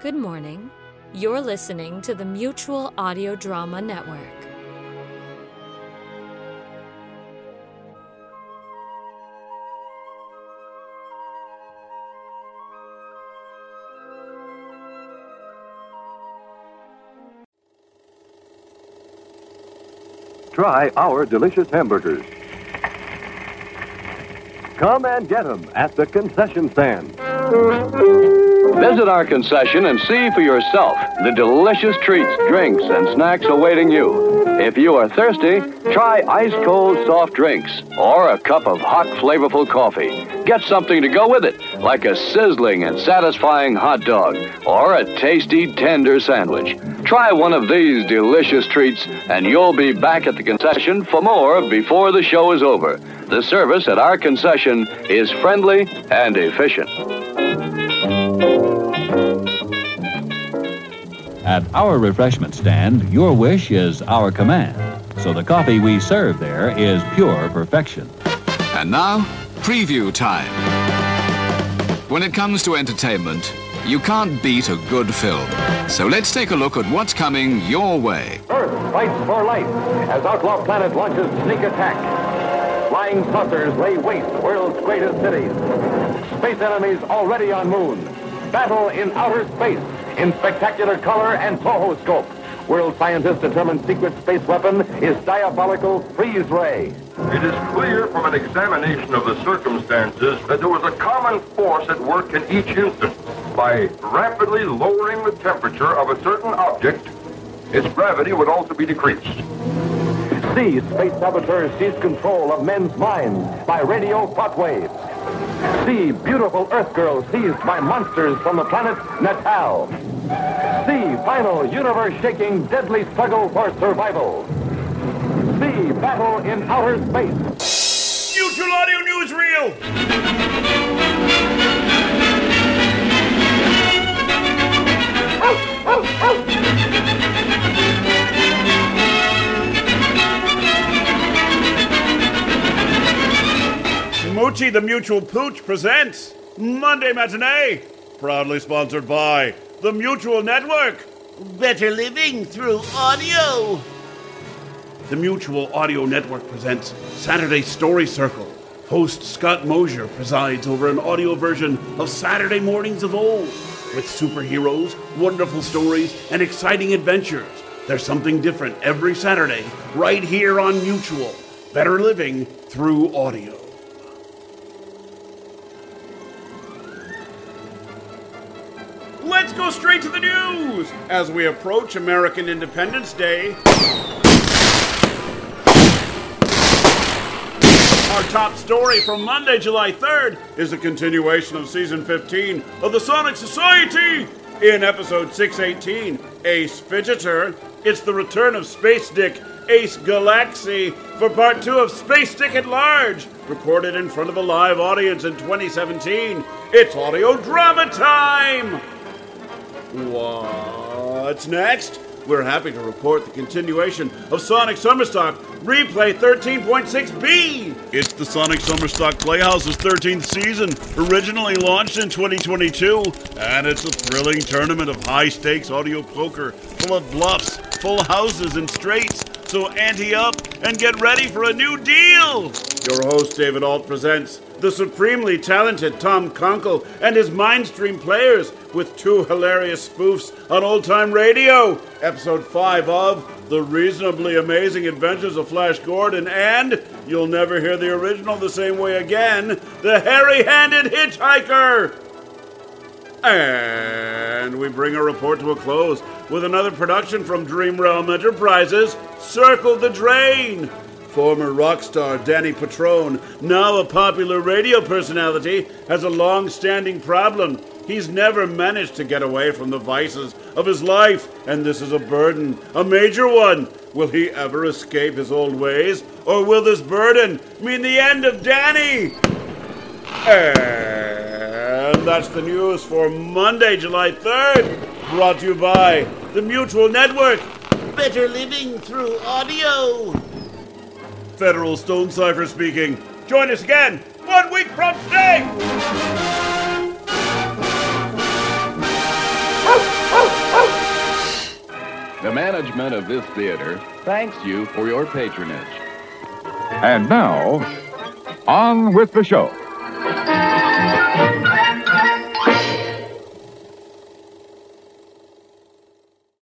Good morning. You're listening to the Mutual Audio Drama Network. Try our delicious hamburgers. Come and get them at the concession stand. Visit our concession and see for yourself the delicious treats, drinks, and snacks awaiting you. If you are thirsty, try ice cold soft drinks or a cup of hot, flavorful coffee. Get something to go with it, like a sizzling and satisfying hot dog or a tasty, tender sandwich. Try one of these delicious treats, and you'll be back at the concession for more before the show is over. The service at our concession is friendly and efficient. At our refreshment stand, your wish is our command. So the coffee we serve there is pure perfection. And now, preview time. When it comes to entertainment, you can't beat a good film. So let's take a look at what's coming your way. Earth fights for life as Outlaw Planet launches sneak attack. Flying saucers lay waste the world's greatest cities. Space enemies already on moon. Battle in outer space in spectacular color and Tohoscope. World scientists determine secret space weapon is diabolical freeze ray. It is clear from an examination of the circumstances that there was a common force at work in each instance. By rapidly lowering the temperature of a certain object, its gravity would also be decreased. See, space saboteurs seize control of men's minds by radio thought waves. See, beautiful Earth girls seized by monsters from the planet Natal. See, final universe-shaking deadly struggle for survival. See, battle in outer space. Mutual Audio Newsreel! The Mutual Pooch presents Monday Matinee, proudly sponsored by the Mutual Network. Better living through audio. The Mutual Audio Network presents Saturday Story Circle. Host Scott Mosier presides over an audio version of Saturday Mornings of Old. With superheroes, wonderful stories, and exciting adventures. There's something different every Saturday, right here on Mutual. Better living through audio. Go straight to the news as we approach American Independence Day. Our top story from Monday, July 3rd is a continuation of season 15 of the Sonic Society. In episode 618, Ace Fidgeter, it's the return of Space Dick Ace Galaxy for part two of Space Dick at Large, recorded in front of a live audience in 2017. It's audio drama time! What's next? We're happy to report the continuation of Sonic Summerstock Replay 13.6b. It's the Sonic Summerstock Playhouse's 13th season, originally launched in 2022, and it's a thrilling tournament of high stakes audio poker full of bluffs, full houses, and straights. So ante up and get ready for a new deal. Your host, David Alt, presents the supremely talented Tom Conkle and his Mindstream players with two hilarious spoofs on old time radio. Episode 5 of The Reasonably Amazing Adventures of Flash Gordon and You'll Never Hear the Original the Same Way Again The Hairy Handed Hitchhiker. And we bring our report to a close with another production from DreamRealm Enterprises Circle the Drain. Former rock star Danny Patrone, now a popular radio personality, has a long standing problem. He's never managed to get away from the vices of his life, and this is a burden, a major one. Will he ever escape his old ways, or will this burden mean the end of Danny? And that's the news for Monday, July 3rd, brought to you by the Mutual Network. Better living through audio. Federal Stonecipher speaking. Join us again one week from today. The management of this theater thanks you for your patronage. And now, on with the show.